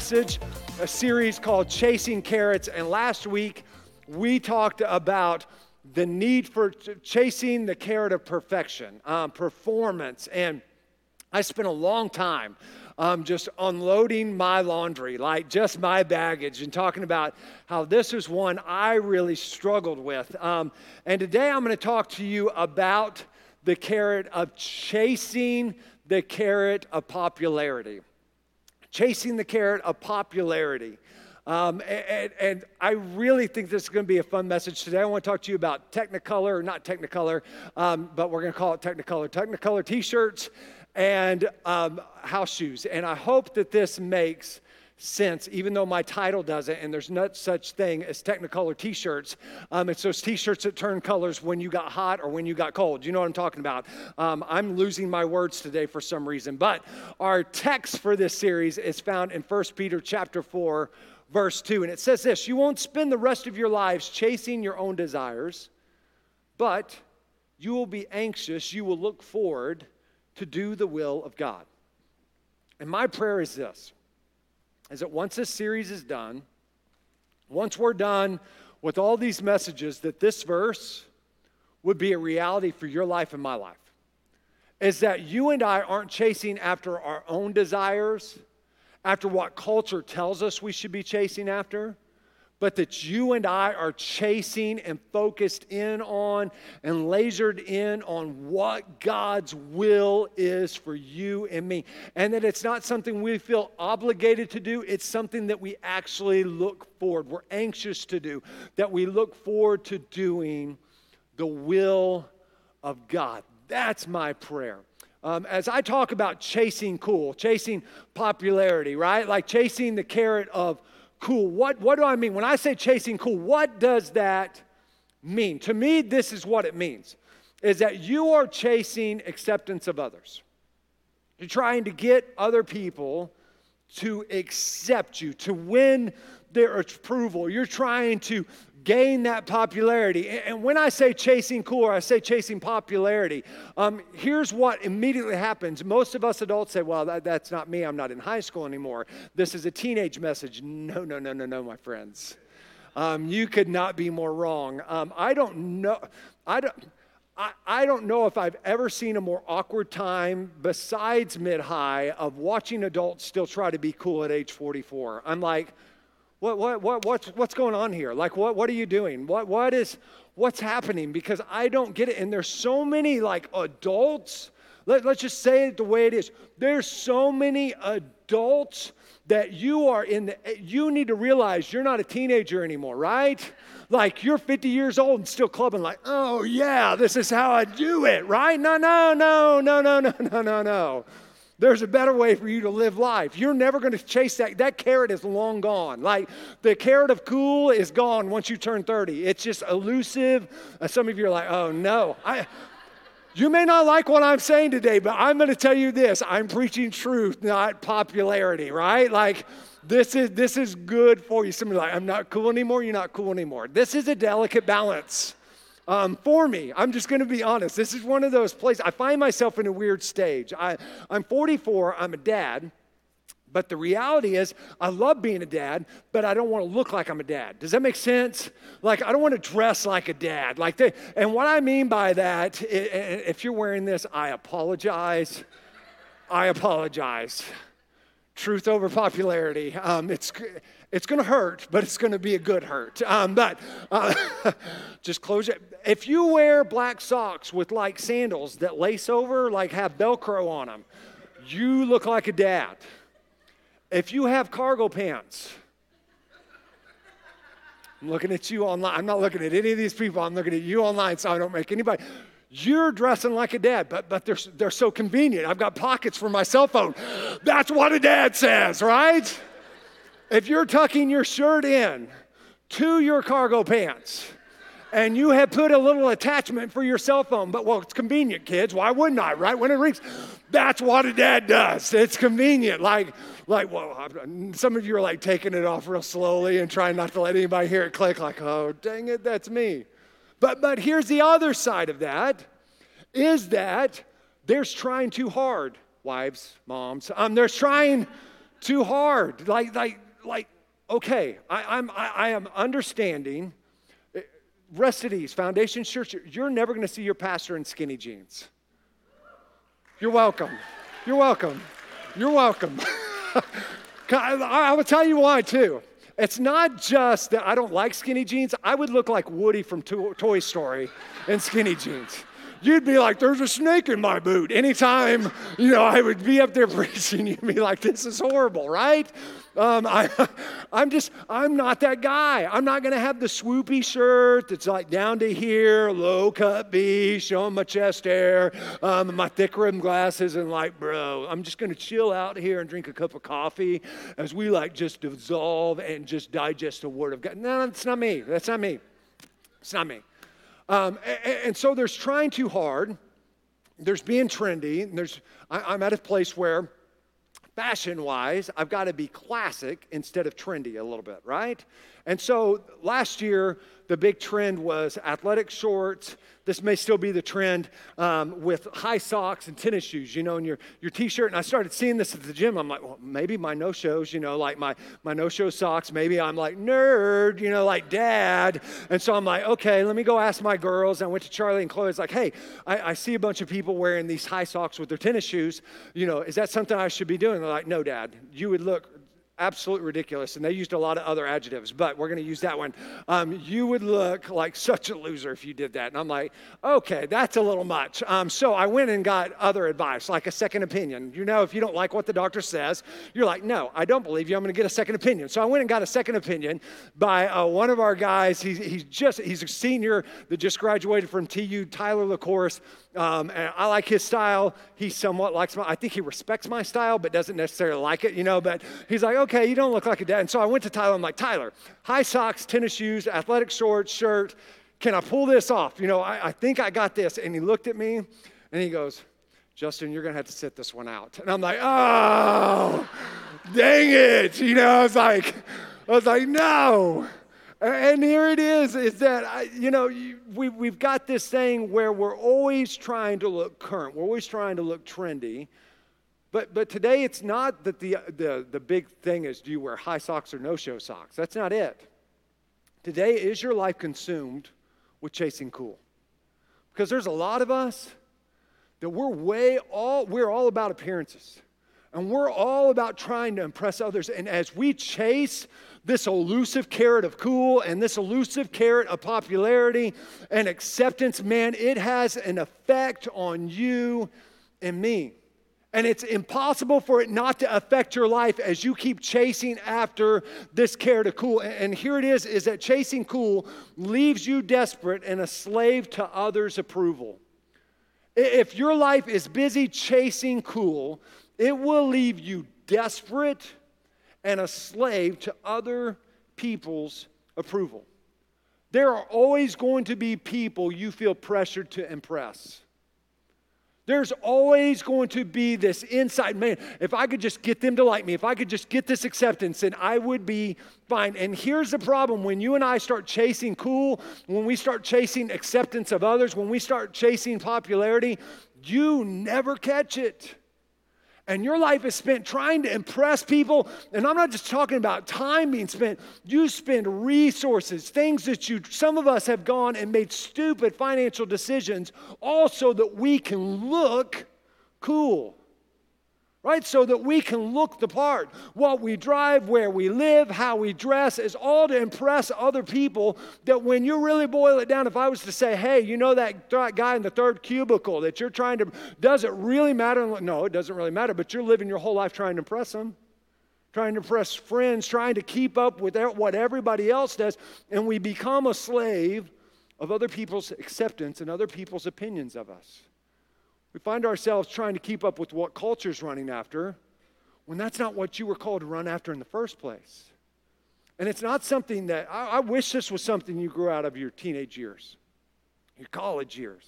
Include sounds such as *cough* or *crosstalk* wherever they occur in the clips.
Message, a series called Chasing Carrots. And last week, we talked about the need for chasing the carrot of perfection, um, performance. And I spent a long time um, just unloading my laundry, like just my baggage, and talking about how this is one I really struggled with. Um, and today I'm going to talk to you about the carrot of chasing the carrot of popularity chasing the carrot of popularity. Um, and, and, I really think this is going to be a fun message today. I want to talk to you about Technicolor, or not Technicolor, um, but we're going to call it Technicolor. Technicolor t shirts and um, house shoes. And I hope that this makes sense, even though my title doesn't, and there's no such thing as Technicolor t shirts. Um, it's those t shirts that turn colors when you got hot or when you got cold. You know what I'm talking about? Um, I'm losing my words today for some reason. But our text for this series is found in 1 Peter chapter 4, verse 2. And it says this You won't spend the rest of your lives chasing your own desires, but you will be anxious, you will look forward to do the will of God. And my prayer is this is that once this series is done, once we're done with all these messages, that this verse would be a reality for your life and my life. Is that you and I aren't chasing after our own desires, after what culture tells us we should be chasing after but that you and I are chasing and focused in on and lasered in on what God's will is for you and me. And that it's not something we feel obligated to do, it's something that we actually look forward, we're anxious to do, that we look forward to doing the will of God. That's my prayer. Um, as I talk about chasing cool, chasing popularity, right? Like chasing the carrot of cool. What, what do I mean? When I say chasing cool, what does that mean? To me, this is what it means is that you are chasing acceptance of others. You're trying to get other people to accept you, to win their approval. You're trying to gain that popularity. And when I say chasing cool or I say chasing popularity, um, here's what immediately happens. Most of us adults say, well, that, that's not me. I'm not in high school anymore. This is a teenage message. No, no, no, no, no, my friends. Um, you could not be more wrong. Um, I don't know. I don't. I, I don't know if I've ever seen a more awkward time besides mid high of watching adults still try to be cool at age 44. I'm like, what, what, what, what's, what's going on here? Like, what, what are you doing? What, what is, what's happening? Because I don't get it. And there's so many like adults, let, let's just say it the way it is. There's so many adults that you are in the, you need to realize you're not a teenager anymore, right? Like you're 50 years old and still clubbing, like, oh yeah, this is how I do it, right? No, no, no, no, no, no, no, no, no. There's a better way for you to live life. You're never going to chase that. That carrot is long gone. Like the carrot of cool is gone once you turn 30. It's just elusive. Uh, some of you are like, oh no. I, you may not like what I'm saying today, but I'm going to tell you this I'm preaching truth, not popularity, right? Like, this is, this is good for you. Somebody like, I'm not cool anymore. You're not cool anymore. This is a delicate balance um, for me. I'm just going to be honest. This is one of those places. I find myself in a weird stage. I, I'm 44, I'm a dad. But the reality is, I love being a dad, but I don't want to look like I'm a dad. Does that make sense? Like, I don't want to dress like a dad. Like, they, and what I mean by that, if you're wearing this, I apologize. I apologize. Truth over popularity. Um, it's it's going to hurt, but it's going to be a good hurt. Um, but uh, *laughs* just close it. If you wear black socks with like sandals that lace over, like have Velcro on them, you look like a dad. If you have cargo pants, I'm looking at you online. I'm not looking at any of these people. I'm looking at you online so I don't make anybody. You're dressing like a dad, but, but they're, they're so convenient. I've got pockets for my cell phone. That's what a dad says, right? If you're tucking your shirt in to your cargo pants, and you have put a little attachment for your cell phone. But well, it's convenient, kids. Why wouldn't I, right? When it rings, that's what a dad does. It's convenient. Like, like, well, some of you are like taking it off real slowly and trying not to let anybody hear it click, like, oh, dang it, that's me. But but here's the other side of that, is that there's trying too hard, wives, moms. Um, there's trying too hard. Like, like, like, okay, I, I'm I, I am understanding rest at ease. Foundation Church, you're never going to see your pastor in skinny jeans. You're welcome. You're welcome. You're welcome. *laughs* I will tell you why, too. It's not just that I don't like skinny jeans. I would look like Woody from Toy Story in skinny jeans. You'd be like, there's a snake in my boot. Anytime, you know, I would be up there *laughs* preaching, you'd be like, this is horrible, right? Um, I, *laughs* I'm just, I'm not that guy. I'm not going to have the swoopy shirt that's like down to here, low cut B, showing my chest hair, um, my thick rimmed glasses, and like, bro, I'm just going to chill out here and drink a cup of coffee as we like just dissolve and just digest the word of God. No, that's not me. That's not me. It's not me. Um, and, and, so there's trying too hard. There's being trendy. And there's, I, I'm at a place where fashion wise, I've got to be classic instead of trendy a little bit, right? And so last year, the big trend was athletic shorts. This may still be the trend um, with high socks and tennis shoes, you know, and your, your t shirt. And I started seeing this at the gym. I'm like, well, maybe my no shows, you know, like my, my no show socks. Maybe I'm like nerd, you know, like dad. And so I'm like, okay, let me go ask my girls. I went to Charlie and Chloe. It's like, hey, I, I see a bunch of people wearing these high socks with their tennis shoes. You know, is that something I should be doing? They're like, no, dad. You would look absolutely ridiculous. And they used a lot of other adjectives, but we're going to use that one. Um, you would look like such a loser if you did that. And I'm like, okay, that's a little much. Um, so I went and got other advice, like a second opinion. You know, if you don't like what the doctor says, you're like, no, I don't believe you. I'm going to get a second opinion. So I went and got a second opinion by uh, one of our guys. He's, he's just, he's a senior that just graduated from TU, Tyler LaCourse. Um, and I like his style. He somewhat likes my, I think he respects my style, but doesn't necessarily like it, you know. But he's like, okay, you don't look like a dad. And so I went to Tyler. I'm like, Tyler, high socks, tennis shoes, athletic shorts, shirt. Can I pull this off? You know, I, I think I got this. And he looked at me and he goes, Justin, you're going to have to sit this one out. And I'm like, oh, dang it. You know, I was like, I was like, no. And here it is, is that, you know, we, we've got this thing where we're always trying to look current. We're always trying to look trendy. But, but today it's not that the, the, the big thing is do you wear high socks or no-show socks? That's not it. Today, is your life consumed with chasing cool? Because there's a lot of us that we're way all, we're all about appearances. And we're all about trying to impress others. And as we chase this elusive carrot of cool and this elusive carrot of popularity and acceptance, man, it has an effect on you and me. And it's impossible for it not to affect your life as you keep chasing after this carrot of cool. And here it is is that chasing cool leaves you desperate and a slave to others' approval. If your life is busy chasing cool, it will leave you desperate and a slave to other people's approval. There are always going to be people you feel pressured to impress. There's always going to be this inside man. If I could just get them to like me, if I could just get this acceptance, then I would be fine. And here's the problem when you and I start chasing cool, when we start chasing acceptance of others, when we start chasing popularity, you never catch it and your life is spent trying to impress people, and I'm not just talking about time being spent, you spend resources, things that you, some of us have gone and made stupid financial decisions, also that we can look cool right? So that we can look the part. What we drive, where we live, how we dress is all to impress other people. That when you really boil it down, if I was to say, hey, you know that guy in the third cubicle that you're trying to, does it really matter? No, it doesn't really matter, but you're living your whole life trying to impress them. Trying to impress friends, trying to keep up with what everybody else does, and we become a slave of other people's acceptance and other people's opinions of us. We find ourselves trying to keep up with what culture's running after when that's not what you were called to run after in the first place. And it's not something that, I, I wish this was something you grew out of your teenage years, your college years.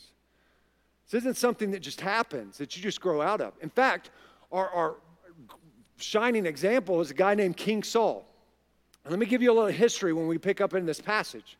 This isn't something that just happens, that you just grow out of. In fact, our, our shining example is a guy named King Saul. And let me give you a little history when we pick up in this passage.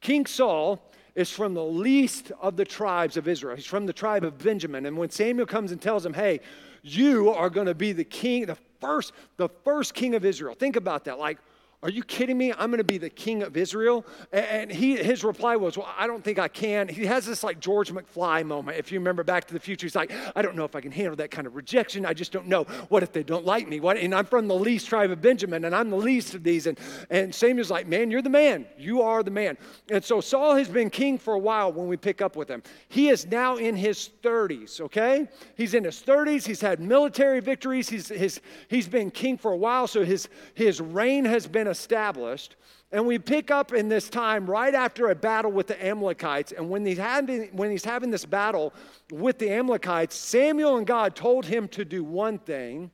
King Saul is from the least of the tribes of Israel. He's from the tribe of Benjamin. And when Samuel comes and tells him, hey, you are going to be the king, the first, the first king of Israel. Think about that. Like, are you kidding me? I'm going to be the king of Israel. And he, his reply was, Well, I don't think I can. He has this like George McFly moment. If you remember Back to the Future, he's like, I don't know if I can handle that kind of rejection. I just don't know. What if they don't like me? What? And I'm from the least tribe of Benjamin, and I'm the least of these. And, and Samuel's like, Man, you're the man. You are the man. And so Saul has been king for a while when we pick up with him. He is now in his 30s, okay? He's in his 30s. He's had military victories. He's, his, he's been king for a while, so his, his reign has been established. And we pick up in this time right after a battle with the Amalekites. And when he's, having, when he's having this battle with the Amalekites, Samuel and God told him to do one thing,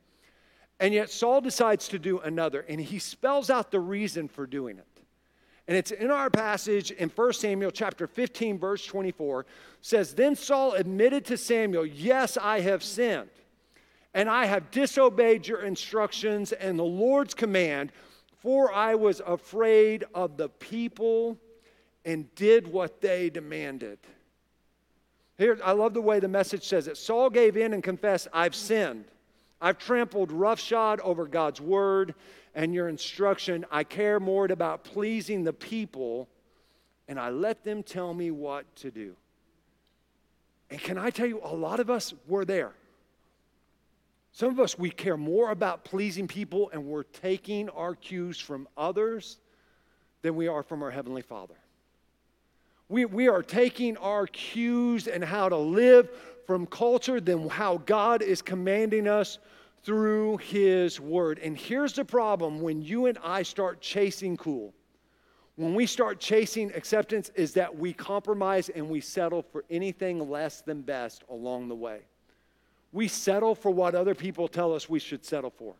and yet Saul decides to do another. And he spells out the reason for doing it. And it's in our passage in 1 Samuel chapter 15, verse 24, says, Then Saul admitted to Samuel, Yes, I have sinned, and I have disobeyed your instructions and the Lord's command for I was afraid of the people and did what they demanded. Here, I love the way the message says it. Saul gave in and confessed, I've sinned. I've trampled roughshod over God's word and your instruction. I care more about pleasing the people, and I let them tell me what to do. And can I tell you, a lot of us were there. Some of us, we care more about pleasing people and we're taking our cues from others than we are from our Heavenly Father. We, we are taking our cues and how to live from culture than how God is commanding us through His Word. And here's the problem when you and I start chasing cool, when we start chasing acceptance, is that we compromise and we settle for anything less than best along the way. We settle for what other people tell us we should settle for.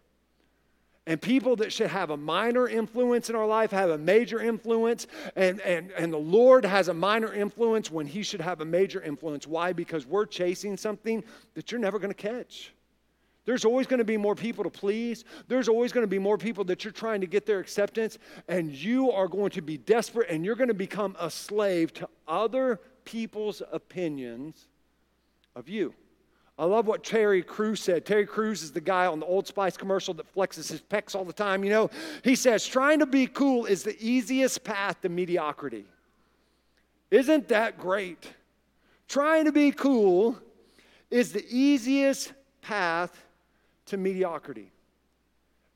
And people that should have a minor influence in our life have a major influence, and, and, and the Lord has a minor influence when He should have a major influence. Why? Because we're chasing something that you're never going to catch. There's always going to be more people to please. There's always going to be more people that you're trying to get their acceptance, and you are going to be desperate and you're going to become a slave to other people's opinions of you. I love what Terry Crews said. Terry Crews is the guy on the Old Spice commercial that flexes his pecs all the time. You know, he says, trying to be cool is the easiest path to mediocrity. Isn't that great? Trying to be cool is the easiest path to mediocrity.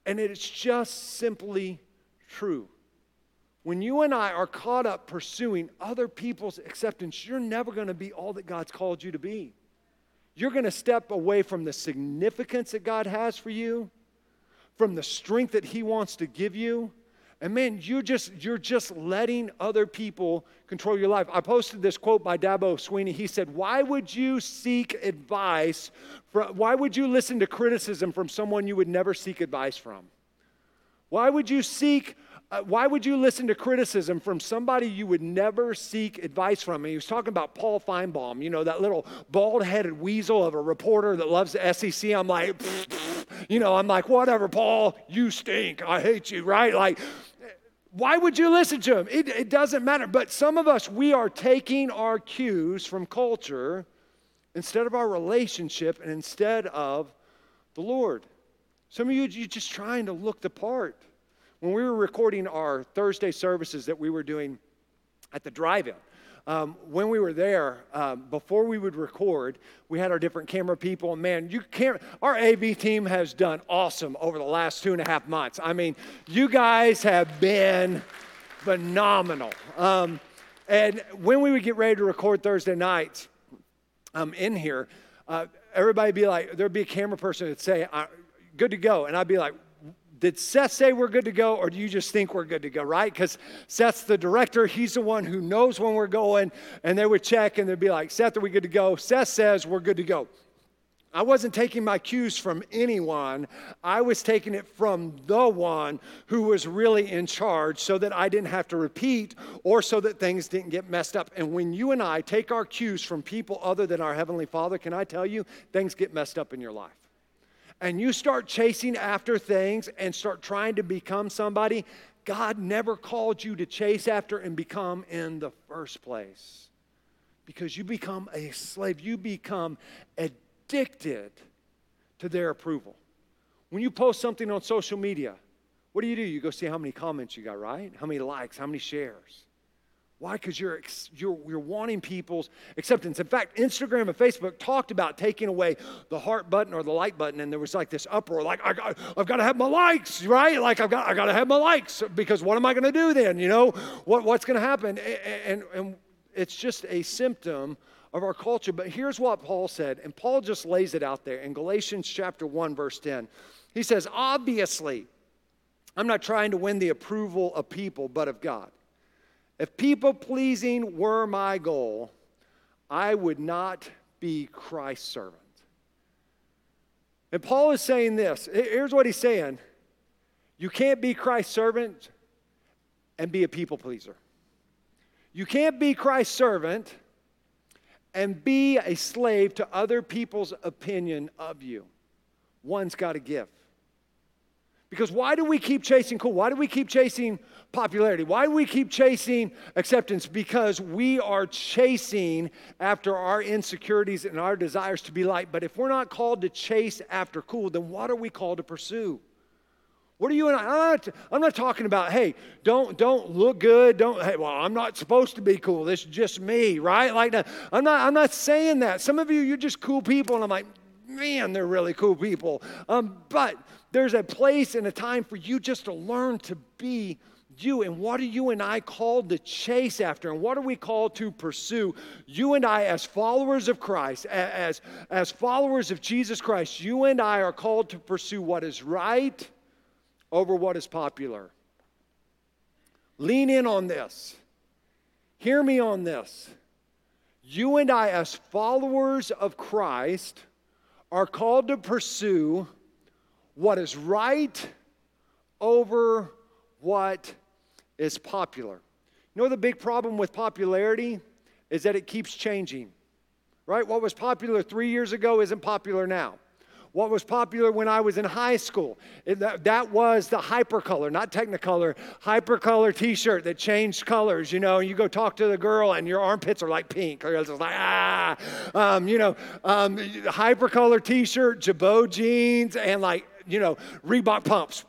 And it's just simply true. When you and I are caught up pursuing other people's acceptance, you're never going to be all that God's called you to be. You're going to step away from the significance that God has for you, from the strength that He wants to give you. And man, you just you're just letting other people control your life. I posted this quote by Dabo Swinney. He said, "Why would you seek advice from why would you listen to criticism from someone you would never seek advice from? Why would you seek uh, why would you listen to criticism from somebody you would never seek advice from? And he was talking about Paul Finebaum, you know, that little bald headed weasel of a reporter that loves the SEC. I'm like, you know, I'm like, whatever, Paul, you stink. I hate you, right? Like, why would you listen to him? It, it doesn't matter. But some of us, we are taking our cues from culture instead of our relationship and instead of the Lord. Some of you, you're just trying to look the part. When we were recording our Thursday services that we were doing at the drive in, um, when we were there, um, before we would record, we had our different camera people. And man, you can't, our AV team has done awesome over the last two and a half months. I mean, you guys have been phenomenal. Um, and when we would get ready to record Thursday nights um, in here, uh, everybody be like, there'd be a camera person that'd say, good to go. And I'd be like, did Seth say we're good to go, or do you just think we're good to go, right? Because Seth's the director. He's the one who knows when we're going. And they would check and they'd be like, Seth, are we good to go? Seth says we're good to go. I wasn't taking my cues from anyone. I was taking it from the one who was really in charge so that I didn't have to repeat or so that things didn't get messed up. And when you and I take our cues from people other than our Heavenly Father, can I tell you, things get messed up in your life. And you start chasing after things and start trying to become somebody God never called you to chase after and become in the first place. Because you become a slave, you become addicted to their approval. When you post something on social media, what do you do? You go see how many comments you got, right? How many likes, how many shares. Why? Because you're, you're, you're wanting people's acceptance. In fact, Instagram and Facebook talked about taking away the heart button or the like button, and there was like this uproar, like, I got, I've got to have my likes, right? Like, I've got, I got to have my likes because what am I going to do then? You know, what, what's going to happen? And, and, and it's just a symptom of our culture. But here's what Paul said, and Paul just lays it out there in Galatians chapter 1, verse 10. He says, Obviously, I'm not trying to win the approval of people, but of God. If people pleasing were my goal, I would not be Christ's servant. And Paul is saying this. Here's what he's saying You can't be Christ's servant and be a people pleaser. You can't be Christ's servant and be a slave to other people's opinion of you. One's got to give. Because why do we keep chasing cool? Why do we keep chasing popularity? Why do we keep chasing acceptance? Because we are chasing after our insecurities and our desires to be light. But if we're not called to chase after cool, then what are we called to pursue? What are you and I? I'm not, I'm not talking about, hey, don't don't look good. Don't hey, well, I'm not supposed to be cool. This is just me, right? Like I'm not I'm not saying that. Some of you, you're just cool people, and I'm like, man, they're really cool people. Um, but there's a place and a time for you just to learn to be you and what are you and I called to chase after and what are we called to pursue you and I as followers of Christ as as followers of Jesus Christ you and I are called to pursue what is right over what is popular. Lean in on this. Hear me on this. You and I, as followers of Christ, are called to pursue what is right over what is popular. You know, the big problem with popularity is that it keeps changing, right? What was popular three years ago isn't popular now. What was popular when I was in high school? It, that, that was the hypercolor, not technicolor, hypercolor t shirt that changed colors. You know, you go talk to the girl and your armpits are like pink. Or it's like, ah. Um, you know, um, hypercolor t shirt, Girbaud jeans, and like you know, Reebok pumps.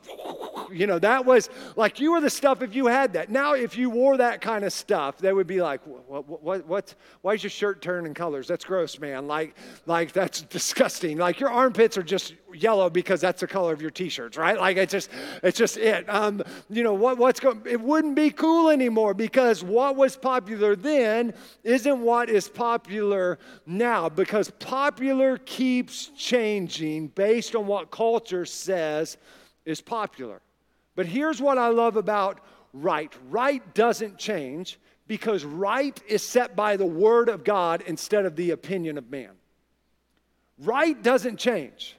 You know, that was like you were the stuff if you had that. Now, if you wore that kind of stuff, they would be like, what, what, what, why is your shirt turning colors? That's gross, man. Like, like that's disgusting. Like your armpits are just yellow because that's the color of your t-shirts, right? Like it's just, it's just it. Um, you know, what, what's going, it wouldn't be cool anymore because what was popular then isn't what is popular now because popular keeps changing based on what culture says is popular. But here's what I love about right. Right doesn't change because right is set by the word of God instead of the opinion of man. Right doesn't change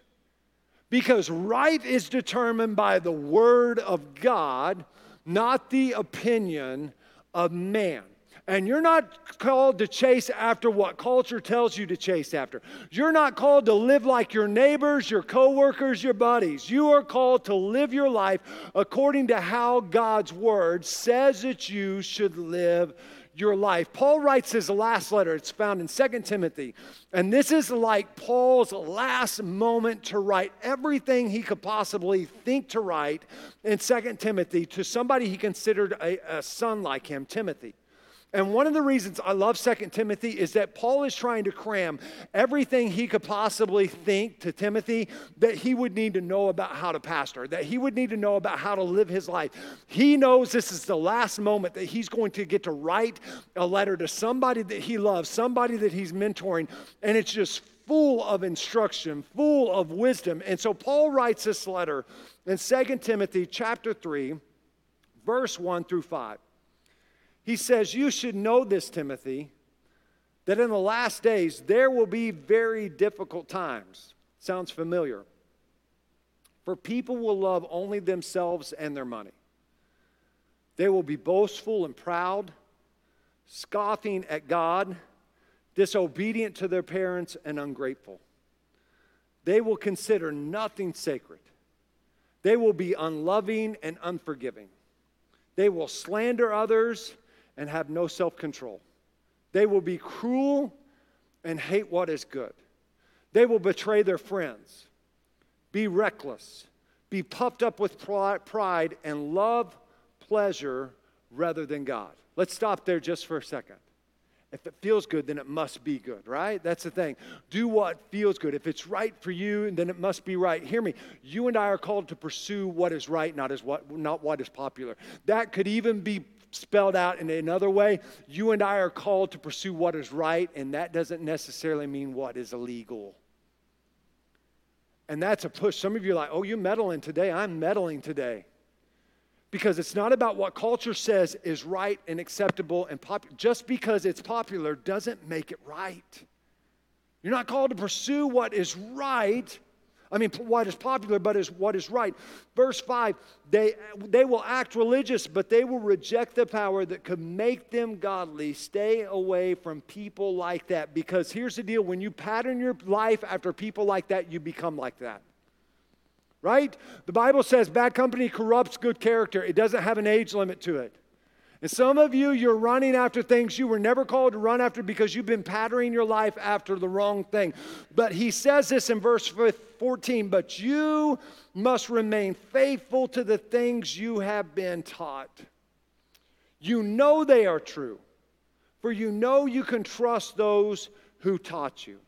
because right is determined by the word of God, not the opinion of man. And you're not called to chase after what culture tells you to chase after. You're not called to live like your neighbors, your coworkers, your buddies. You are called to live your life according to how God's word says that you should live your life. Paul writes his last letter. It's found in 2 Timothy. And this is like Paul's last moment to write everything he could possibly think to write in 2 Timothy to somebody he considered a, a son like him, Timothy. And one of the reasons I love Second Timothy is that Paul is trying to cram everything he could possibly think to Timothy that he would need to know about how to pastor, that he would need to know about how to live his life. He knows this is the last moment that he's going to get to write a letter to somebody that he loves, somebody that he's mentoring, and it's just full of instruction, full of wisdom. And so Paul writes this letter in 2 Timothy chapter 3, verse 1 through 5. He says, You should know this, Timothy, that in the last days there will be very difficult times. Sounds familiar. For people will love only themselves and their money. They will be boastful and proud, scoffing at God, disobedient to their parents, and ungrateful. They will consider nothing sacred. They will be unloving and unforgiving. They will slander others and have no self control. They will be cruel and hate what is good. They will betray their friends, be reckless, be puffed up with pride, and love pleasure rather than God. Let's stop there just for a second. If it feels good, then it must be good, right? That's the thing. Do what feels good. If it's right for you, then it must be right. Hear me. You and I are called to pursue what is right, not as what not what is popular. That could even be spelled out in another way. You and I are called to pursue what is right, and that doesn't necessarily mean what is illegal. And that's a push. Some of you are like, oh, you're meddling today. I'm meddling today. Because it's not about what culture says is right and acceptable and popular. Just because it's popular doesn't make it right. You're not called to pursue what is right I mean, what is popular, but is what is right. Verse 5 they, they will act religious, but they will reject the power that could make them godly. Stay away from people like that. Because here's the deal when you pattern your life after people like that, you become like that. Right? The Bible says bad company corrupts good character, it doesn't have an age limit to it. And some of you, you're running after things you were never called to run after because you've been patterning your life after the wrong thing. But he says this in verse 14 But you must remain faithful to the things you have been taught. You know they are true, for you know you can trust those who taught you.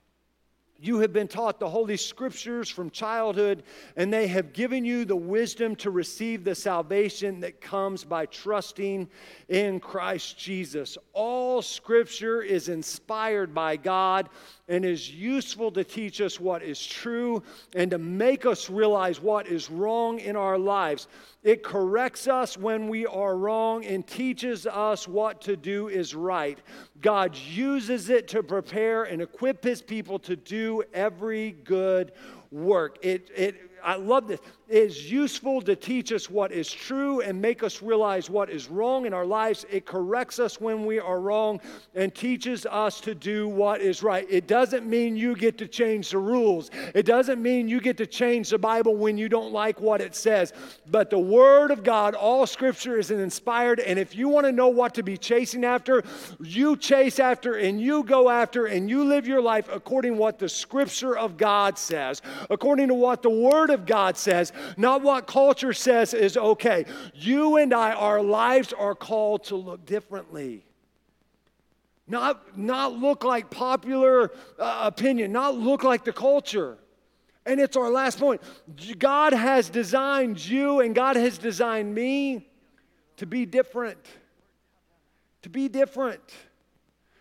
You have been taught the Holy Scriptures from childhood, and they have given you the wisdom to receive the salvation that comes by trusting in Christ Jesus. All Scripture is inspired by God and is useful to teach us what is true and to make us realize what is wrong in our lives. It corrects us when we are wrong and teaches us what to do is right. God uses it to prepare and equip his people to do every good work. It, it, I love this. Is useful to teach us what is true and make us realize what is wrong in our lives. It corrects us when we are wrong and teaches us to do what is right. It doesn't mean you get to change the rules. It doesn't mean you get to change the Bible when you don't like what it says. But the Word of God, all Scripture is inspired. And if you want to know what to be chasing after, you chase after and you go after and you live your life according to what the Scripture of God says, according to what the Word of God says not what culture says is okay. You and I, our lives are called to look differently. Not, not look like popular uh, opinion, not look like the culture. And it's our last point. God has designed you and God has designed me to be different. To be different.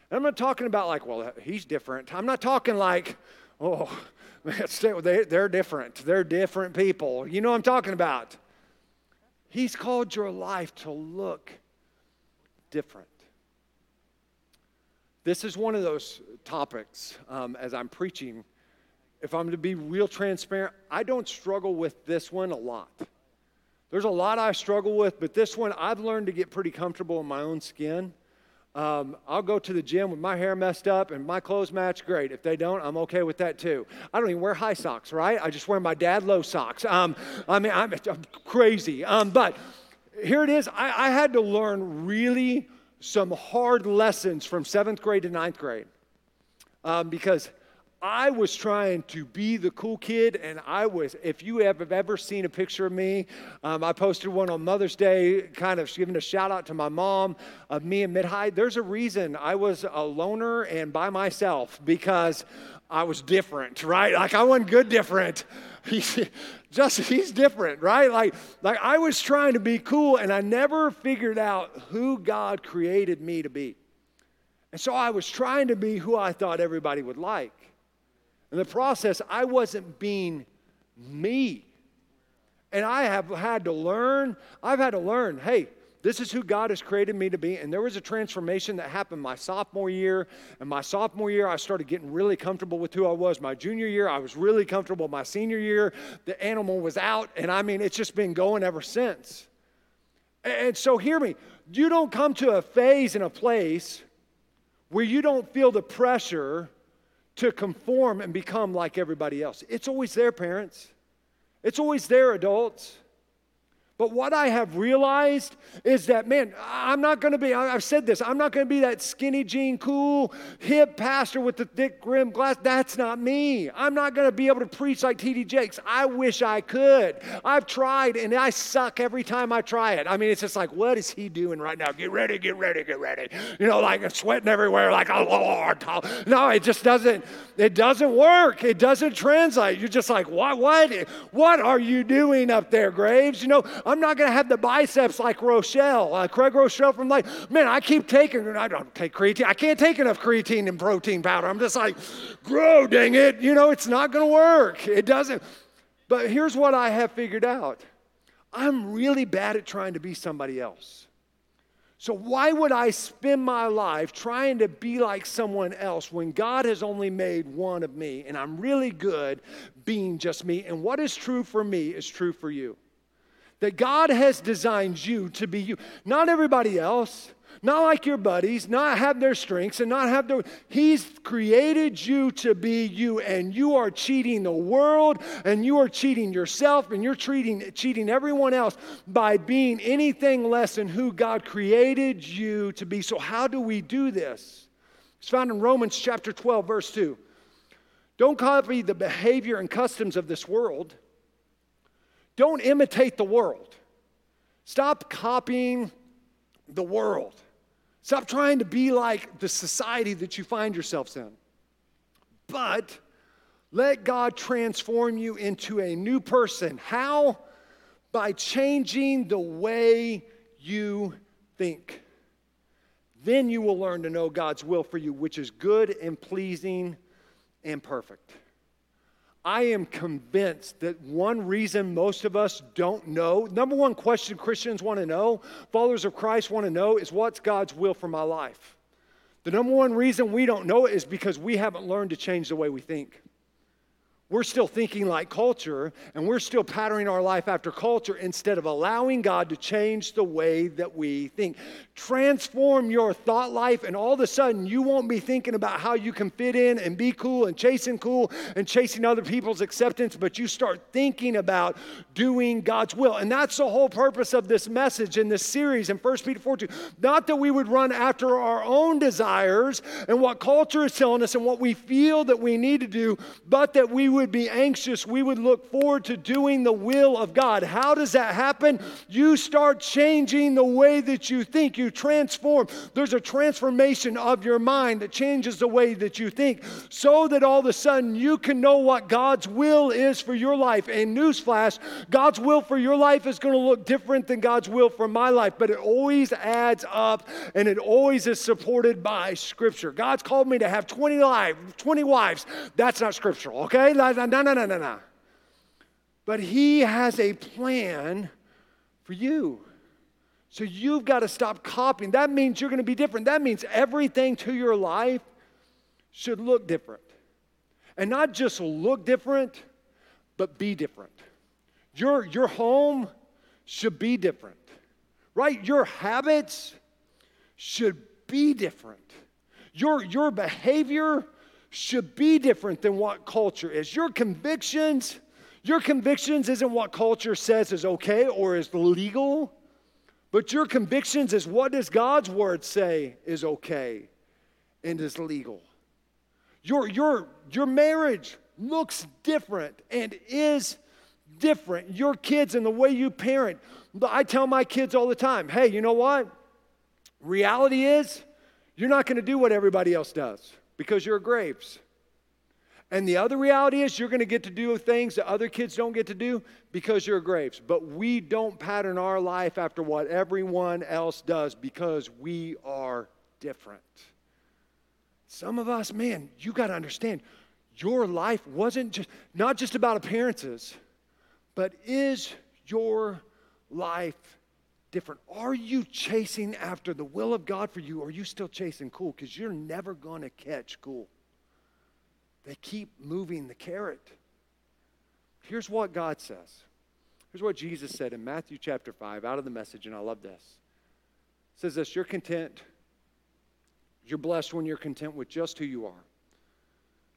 And I'm not talking about like, well, he's different. I'm not talking like, oh, *laughs* they're different. They're different people. You know what I'm talking about. He's called your life to look different. This is one of those topics um, as I'm preaching. If I'm to be real transparent, I don't struggle with this one a lot. There's a lot I struggle with, but this one I've learned to get pretty comfortable in my own skin. Um, I'll go to the gym with my hair messed up and my clothes match great. If they don't, I'm okay with that too. I don't even wear high socks, right? I just wear my dad low socks. Um, I mean, I'm, I'm crazy. Um, but here it is. I, I had to learn really some hard lessons from seventh grade to ninth grade um, because I was trying to be the cool kid, and I was. If you have ever seen a picture of me, um, I posted one on Mother's Day, kind of giving a shout out to my mom of me in mid high. There's a reason I was a loner and by myself because I was different, right? Like I wasn't good different. He's *laughs* just he's different, right? Like like I was trying to be cool, and I never figured out who God created me to be. And so I was trying to be who I thought everybody would like. In the process, I wasn't being me. And I have had to learn, I've had to learn, hey, this is who God has created me to be. And there was a transformation that happened my sophomore year. And my sophomore year, I started getting really comfortable with who I was. My junior year, I was really comfortable. My senior year, the animal was out. And I mean, it's just been going ever since. And so, hear me you don't come to a phase in a place where you don't feel the pressure to conform and become like everybody else. It's always there, parents. It's always there, adults. But what I have realized is that, man, I'm not gonna be, I've said this, I'm not gonna be that skinny jean, cool, hip pastor with the thick rim glass. That's not me. I'm not gonna be able to preach like T.D. Jakes. I wish I could. I've tried and I suck every time I try it. I mean, it's just like, what is he doing right now? Get ready, get ready, get ready. You know, like sweating everywhere, like, oh Lord. No, it just doesn't, it doesn't work. It doesn't translate. You're just like, what, what, what are you doing up there, Graves? You know, I'm not going to have the biceps like Groeschel, uh, Craig Groeschel from like, man, I keep taking, I don't take creatine. I can't take enough creatine and protein powder. I'm just like, grow, dang it. You know, it's not going to work. It doesn't. But here's what I have figured out I'm really bad at trying to be somebody else. So, why would I spend my life trying to be like someone else when God has only made one of me and I'm really good being just me? And what is true for me is true for you. That God has designed you to be you, not everybody else, not like your buddies, not have their strengths and not have their. He's created you to be you, and you are cheating the world, and you are cheating yourself, and you're treating, cheating everyone else by being anything less than who God created you to be. So, how do we do this? It's found in Romans chapter 12, verse 2. Don't copy the behavior and customs of this world don't imitate the world. Stop copying the world. Stop trying to be like the society that you find yourselves in. But let God transform you into a new person. How? By changing the way you think. Then you will learn to know God's will for you, which is good and pleasing and perfect. I am convinced that one reason most of us don't know, number one question Christians want to know, followers of Christ want to know, is what's God's will for my life? The number one reason we don't know it is because we haven't learned to change the way we think. We're still thinking like culture and we're still patterning our life after culture instead of allowing God to change the way that we think. Transform your thought life, and all of a sudden, you won't be thinking about how you can fit in and be cool and chasing cool and chasing other people's acceptance, but you start thinking about doing God's will. And that's the whole purpose of this message in this series in 1 Peter 4 2. Not that we would run after our own desires and what culture is telling us and what we feel that we need to do, but that we would be anxious, we would look forward to doing the will of God. How does that happen? You start changing the way that you think. You transform. There's a transformation of your mind that changes the way that you think so that all of a sudden you can know what God's will is for your life. And newsflash, God's will for your life is going to look different than God's will for my life, but it always adds up and it always is supported by Scripture. God's called me to have 20, lives, 20 wives. That's not scriptural, okay? No, no, no, no, no. But He has a plan for you. So you've got to stop copying. That means you're going to be different. That means everything to your life should look different. And not just look different, but be different. Your, your home should be different, right? Your habits should be different. Your, your behavior should be different than what culture is. Your convictions, your convictions isn't what culture says is okay or is legal, but your convictions is what does God's word say is okay and is legal. Your, your, your marriage looks different and is different. Your kids and the way you parent. I tell my kids all the time hey, you know what? Reality is, you're not going to do what everybody else does because you're Graves. And the other reality is you're going to get to do things that other kids don't get to do because you're Graves. But we don't pattern our life after what everyone else does because we are different. Some of us, man, you got to understand, your life wasn't just not just about appearances, but is your life different? Are you chasing after the will of God for you, or are you still chasing cool? Because you're never going to catch cool. They keep moving the carrot. Here's what God says. Here's what Jesus said in Matthew chapter 5 out of the message, and I love this. It says this You're content. You're blessed when you're content with just who you are.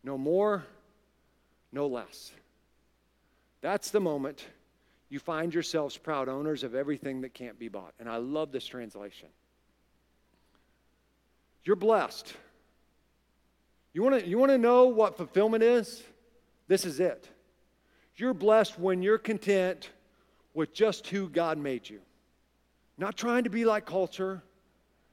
No more, no less. That's the moment you find yourselves proud owners of everything that can't be bought. And I love this translation. You're blessed. You want to you want to know what fulfillment is? This is it. You're blessed when you're content with just who God made you. Not trying to be like culture,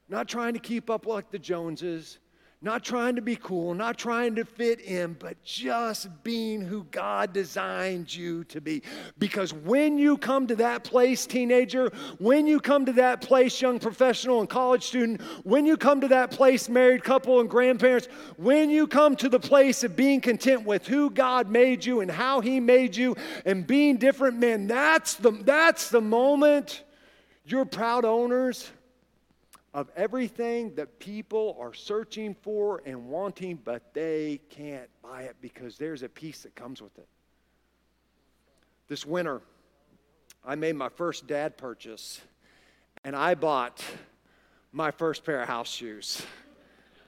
not trying to keep up like the Joneses, not trying to be cool, not trying to fit in, but just being who God designed you to be. Because when you come to that place, teenager, when you come to that place, young professional and college student, when you come to that place, married couple and grandparents, when you come to the place of being content with who God made you and how He made you and being different men, that's the, that's the moment you're proud owners of everything that people are searching for and wanting, but they can't buy it because there's a peace that comes with it. This winter, I made my first dad purchase and I bought my first pair of house shoes.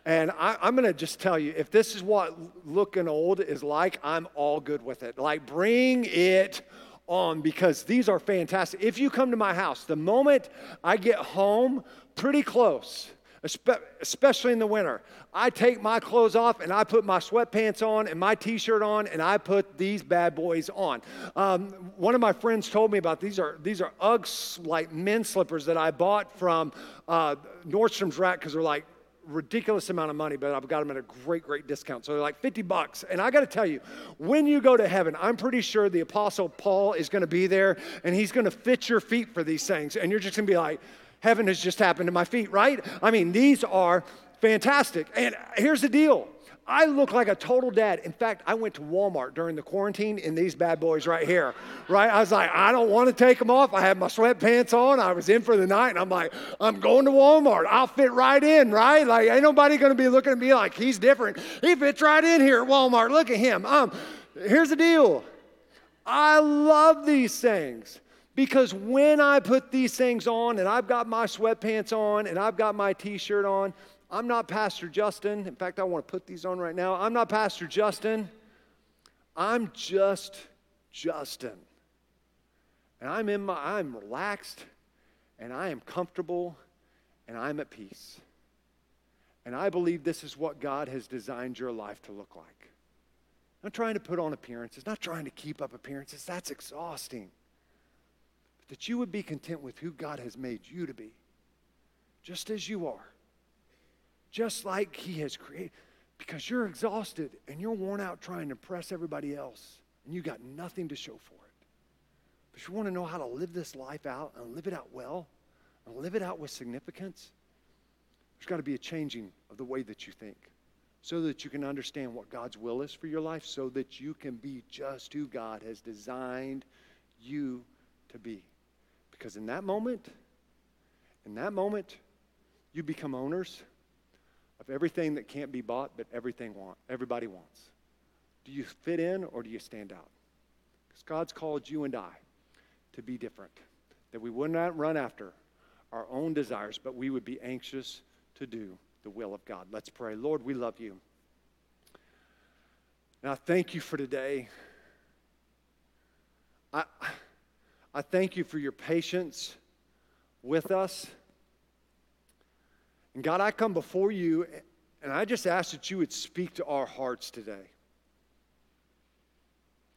And I, am going to just tell you if this is what looking old is like, I'm all good with it. Like, bring it on because these are fantastic. If you come to my house, the moment I get home, pretty close, especially in the winter, I take my clothes off and I put my sweatpants on and my t shirt on and I put these bad boys on. Um, one of my friends told me about these are, these are Uggs like men's slippers that I bought from uh, Nordstrom's rack because they're like ridiculous amount of money, but I've got them at a great, great discount. So they're like 50 bucks. And I got to tell you, when you go to heaven, I'm pretty sure the Apostle Paul is going to be there and he's going to fit your feet for these things. And you're just going to be like, heaven has just happened to my feet, right? I mean, these are fantastic. And here's the deal I look like a total dad. In fact, I went to Walmart during the quarantine in these bad boys right here, right? I was like, I don't want to take them off. I had my sweatpants on. I was in for the night, and I'm like, I'm going to Walmart. I'll fit right in, right? Like, ain't nobody going to be looking at me like he's different. He fits right in here at Walmart. Look at him. Um, here's the deal. I love these things. Because when I put these things on and I've got my sweatpants on and I've got my t shirt on, I'm not Pastor Justin. In fact, I want to put these on right now. I'm not Pastor Justin. I'm just Justin. And I'm in my I'm relaxed and I am comfortable and I'm at peace. And I believe this is what God has designed your life to look like. I'm not trying to put on appearances, not trying to keep up appearances. That's exhausting. But that you would be content with who God has made you to be, just as you are just like He has created. Because you're exhausted and you're worn out trying to impress everybody else, and you got nothing to show for it. But you want to know how to live this life out and live it out well and live it out with significance, there's got to be a changing of the way that you think so that you can understand what God's will is for your life, so that you can be just who God has designed you to be. Because in that moment, in that moment, you become owners of everything that can't be bought, but everything want, everybody wants. Do you fit in or do you stand out? Because God's called you and I to be different, that we would not run after our own desires, but we would be anxious to do the will of God. Let's pray. Lord, we love you. Now, thank you for today. I, I thank you for your patience with us. And God, I come before you and I just ask that you would speak to our hearts today.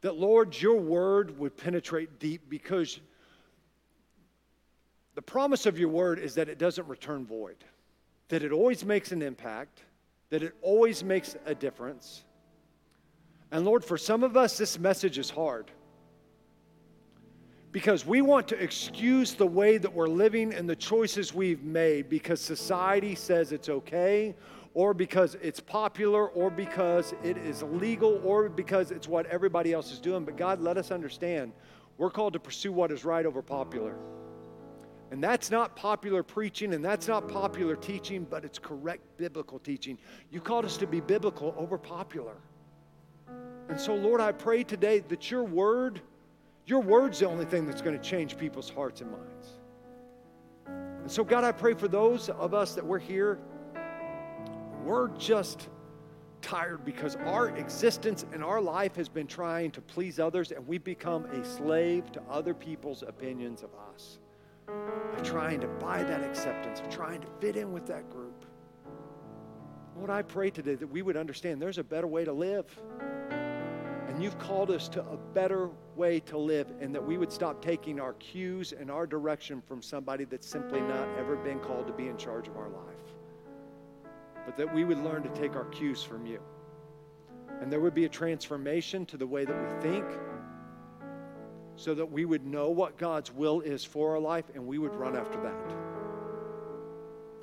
That, Lord, your word would penetrate deep because the promise of your word is that it doesn't return void, that it always makes an impact, that it always makes a difference. And Lord, for some of us, this message is hard because we want to excuse the way that we're living and the choices we've made because society says it's okay or because it's popular or because it is legal or because it's what everybody else is doing. But God, let us understand we're called to pursue what is right over popular. And that's not popular preaching and that's not popular teaching, but it's correct biblical teaching. You called us to be biblical over popular. And so, Lord, I pray today that your word, your word's the only thing that's going to change people's hearts and minds. And so, God, I pray for those of us that we're here, we're just tired because our existence and our life has been trying to please others, and we've become a slave to other people's opinions of us. Of trying to buy that acceptance, of trying to fit in with that group. Lord, I pray today that we would understand there's a better way to live. And you've called us to a better way to live, and that we would stop taking our cues and our direction from somebody that's simply not ever been called to be in charge of our life. But that we would learn to take our cues from you. And there would be a transformation to the way that we think so that we would know what God's will is for our life and we would run after that.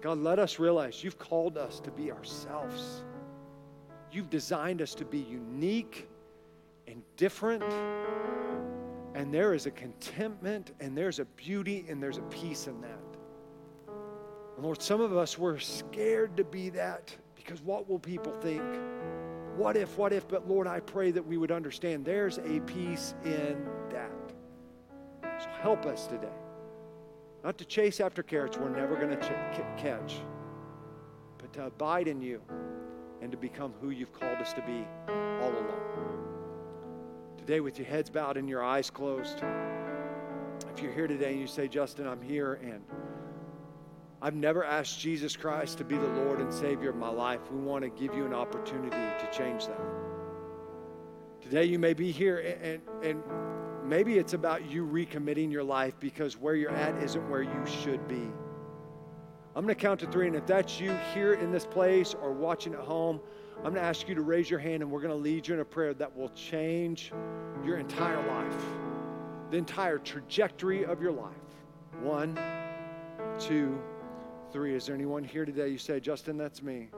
God, let us realize you've called us to be ourselves. You've designed us to be unique and different. And there is a contentment and there's a beauty and there's a peace in that. And Lord, some of us, we're scared to be that because what will people think? What if, what if? But Lord, I pray that we would understand there's a peace in that. So help us today. Not to chase after carrots we're never going to ch- catch, but to abide in you and to become who you've called us to be all along today with your heads bowed and your eyes closed. If you're here today and you say, Justin, I'm here and I've never asked Jesus Christ to be the Lord and Savior of my life, we want to give you an opportunity to change that. Today you may be here and, and maybe it's about you recommitting your life because where you're at isn't where you should be. I'm going to count to three, and if that's you here in this place or watching at home, I'm going to ask you to raise your hand and we're going to lead you in a prayer that will change your entire life, the entire trajectory of your life. One, two, three. Is there anyone here today you say, Justin, that's me?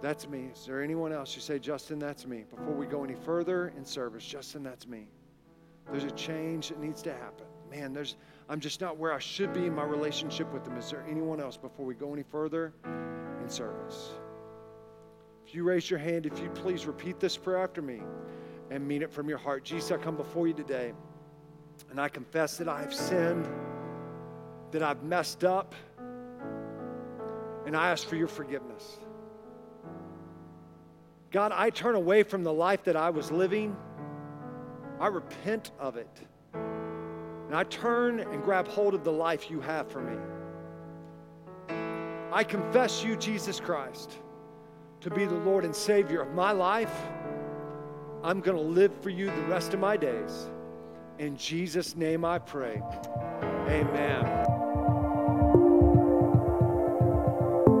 That's me. Is there anyone else you say, Justin, that's me? Before we go any further in service, Justin, that's me. There's a change that needs to happen. Man, there's I'm just not where I should be in my relationship with them. Is there anyone else before we go any further in service? If you raise your hand, if you please repeat this prayer after me and mean it from your heart. Jesus, I come before you today and I confess that I have sinned, that I've messed up, and I ask for your forgiveness. God, I turn away from the life that I was living. I repent of it. And I turn and grab hold of the life you have for me. I confess you, Jesus Christ to be the Lord and Savior of my life, I'm going to live for you the rest of my days. In Jesus' name I pray. Amen.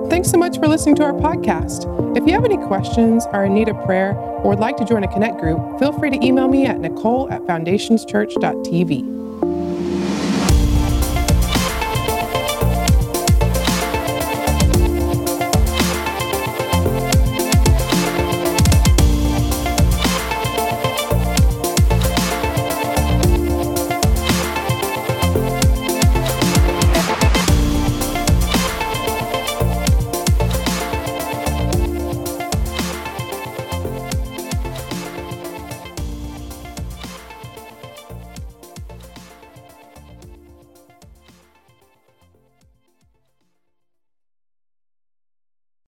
Thanks so much for listening to our podcast. If you have any questions, are in need of prayer, or would like to join a Connect group, feel free to email me at nicole at foundationschurch.tv.